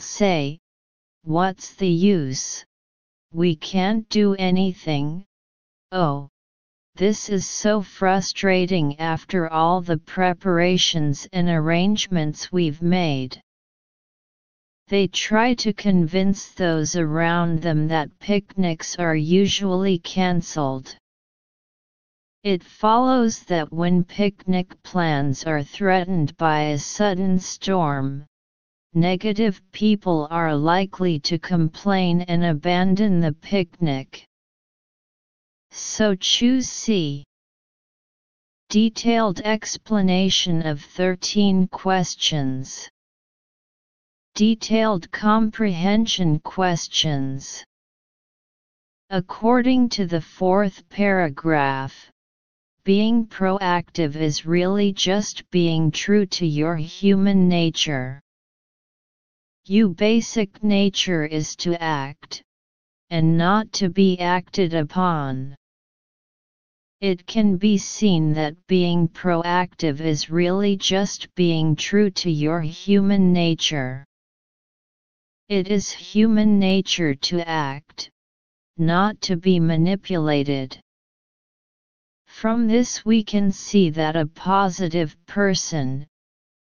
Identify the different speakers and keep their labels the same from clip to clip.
Speaker 1: say, What's the use? We can't do anything. Oh! This is so frustrating after all the preparations and arrangements we've made. They try to convince those around them that picnics are usually cancelled. It follows that when picnic plans are threatened by a sudden storm, negative people are likely to complain and abandon the picnic. So choose C. Detailed explanation of 13 questions. Detailed comprehension questions. According to the fourth paragraph, being proactive is really just being true to your human nature. Your basic nature is to act, and not to be acted upon. It can be seen that being proactive is really just being true to your human nature. It is human nature to act, not to be manipulated. From this we can see that a positive person,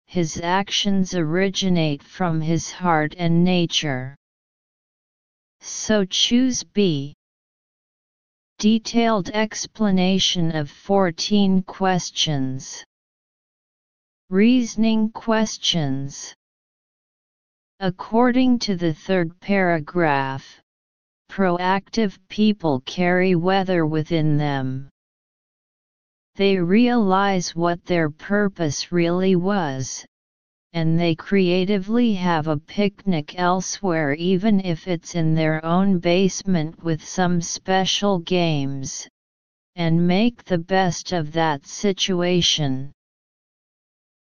Speaker 1: his actions originate from his heart and nature. So choose B. Detailed explanation of 14 questions. Reasoning questions. According to the third paragraph, proactive people carry weather within them. They realize what their purpose really was, and they creatively have a picnic elsewhere even if it's in their own basement with some special games, and make the best of that situation.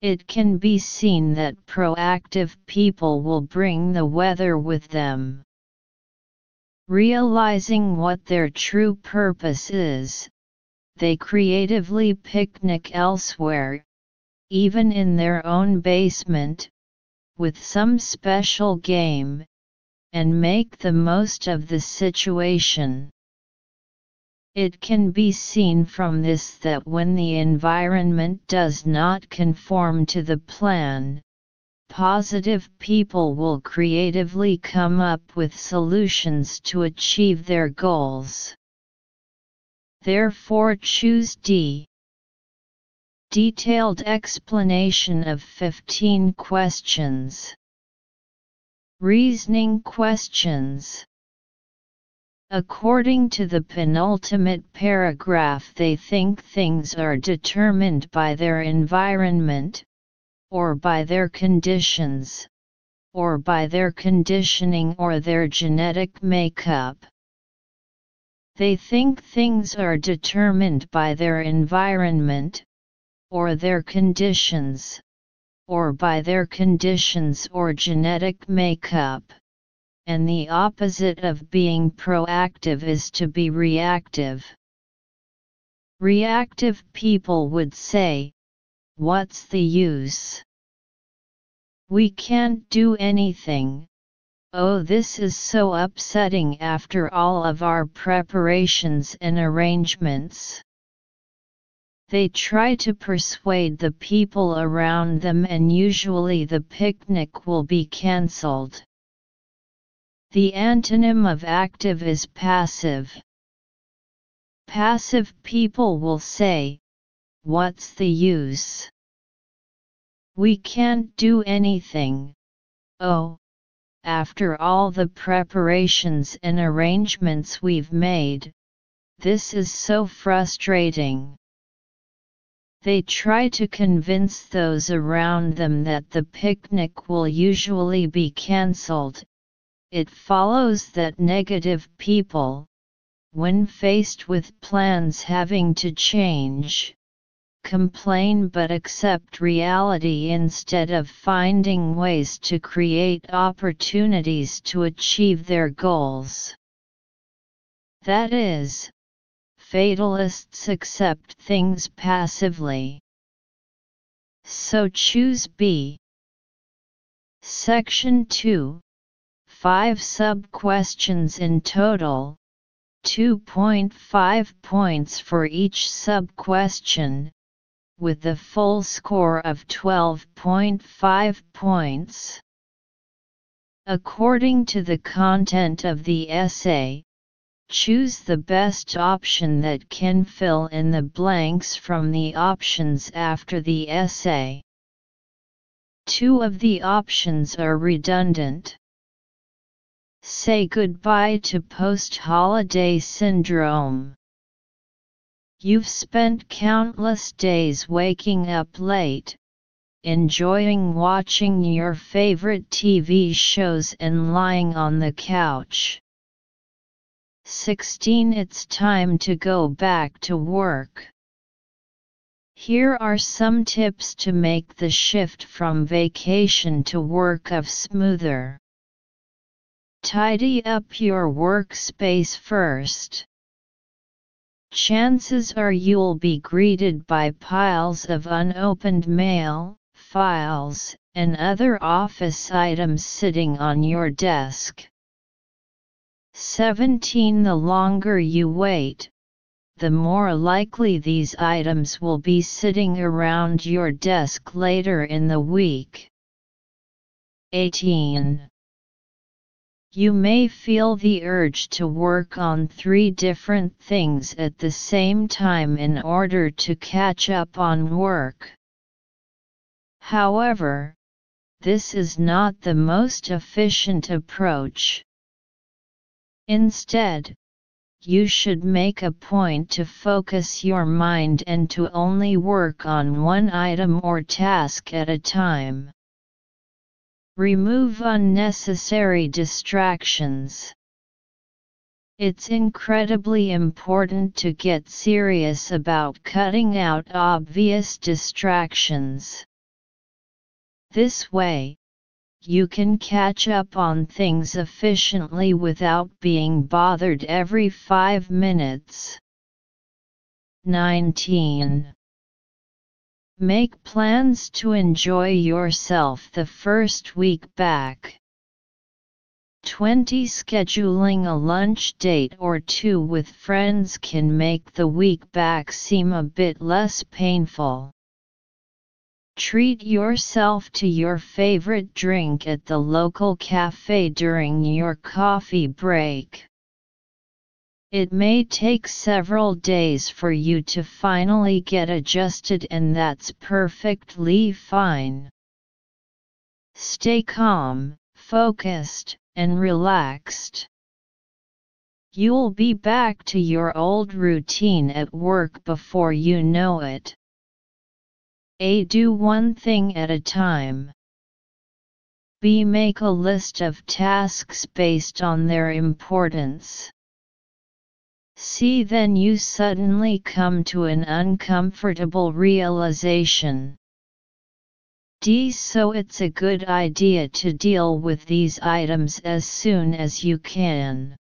Speaker 1: It can be seen that proactive people will bring the weather with them. Realizing what their true purpose is, they creatively picnic elsewhere, even in their own basement, with some special game, and make the most of the situation. It can be seen from this that when the environment does not conform to the plan, positive people will creatively come up with solutions to achieve their goals. Therefore choose D. Detailed explanation of 15 questions. Reasoning questions According to the penultimate paragraph they think things are determined by their environment, or by their conditions, or by their conditioning or their genetic makeup. They think things are determined by their environment, or their conditions, or by their conditions or genetic makeup and the opposite of being proactive is to be reactive. Reactive people would say, What's the use? We can't do anything. Oh, this is so upsetting after all of our preparations and arrangements. They try to persuade the people around them, and usually the picnic will be cancelled. The antonym of active is passive. Passive people will say, What's the use? We can't do anything. Oh, after all the preparations and arrangements we've made, this is so frustrating. They try to convince those around them that the picnic will usually be cancelled it follows that negative people, when faced with plans having to change, complain but accept reality instead of finding ways to create opportunities to achieve their goals. That is, fatalists accept things passively. So choose B. Section 2 5 sub-questions in total, 2.5 points for each sub-question, with the full score of 12.5 points. According to the content of the essay, choose the best option that can fill in the blanks from the options after the essay. Two of the options are redundant. Say goodbye to post-holiday syndrome. You've spent countless days waking up late, enjoying watching your favorite TV shows and lying on the couch. 16 It's time to go back to work. Here are some tips to make the shift from vacation to work of smoother. Tidy up your workspace first. Chances are you'll be greeted by piles of unopened mail, files, and other office items sitting on your desk. 17 The longer you wait, the more likely these items will be sitting around your desk later in the week. 18. You may feel the urge to work on three different things at the same time in order to catch up on work. However, this is not the most efficient approach. Instead, you should make a point to focus your mind and to only work on one item or task at a time. Remove unnecessary distractions. It's incredibly important to get serious about cutting out obvious distractions. This way, you can catch up on things efficiently without being bothered every 5 minutes. 19. Make plans to enjoy yourself the first week back. 20. Scheduling a lunch date or two with friends can make the week back seem a bit less painful. Treat yourself to your favorite drink at the local cafe during your coffee break. It may take several days for you to finally get adjusted, and that's perfectly fine. Stay calm, focused, and relaxed. You'll be back to your old routine at work before you know it. A. Do one thing at a time. B. Make a list of tasks based on their importance. C. Then you suddenly come to an uncomfortable realization. D. So it's a good idea to deal with these items as soon as you can.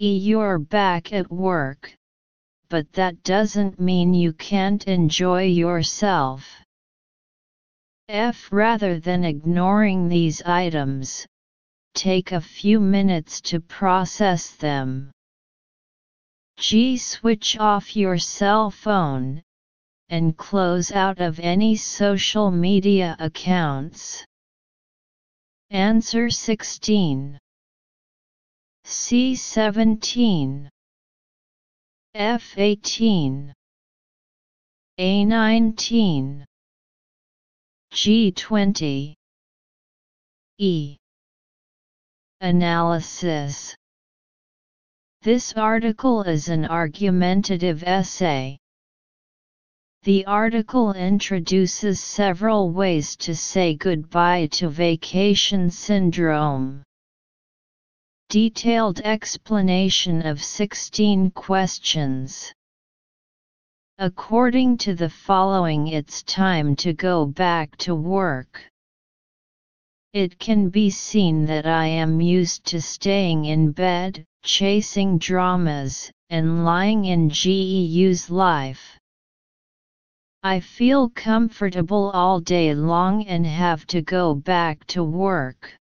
Speaker 1: E. You're back at work but that doesn't mean you can't enjoy yourself. F. Rather than ignoring these items, take a few minutes to process them. G. Switch off your cell phone and close out of any social media accounts. Answer 16. C. 17. F18 A19 G20 E Analysis This article is an argumentative essay. The article introduces several ways to say goodbye to vacation syndrome. Detailed explanation of 16 questions. According to the following it's time to go back to work. It can be seen that I am used to staying in bed, chasing dramas, and lying in GEU's life. I feel comfortable all day long and have to go back to work.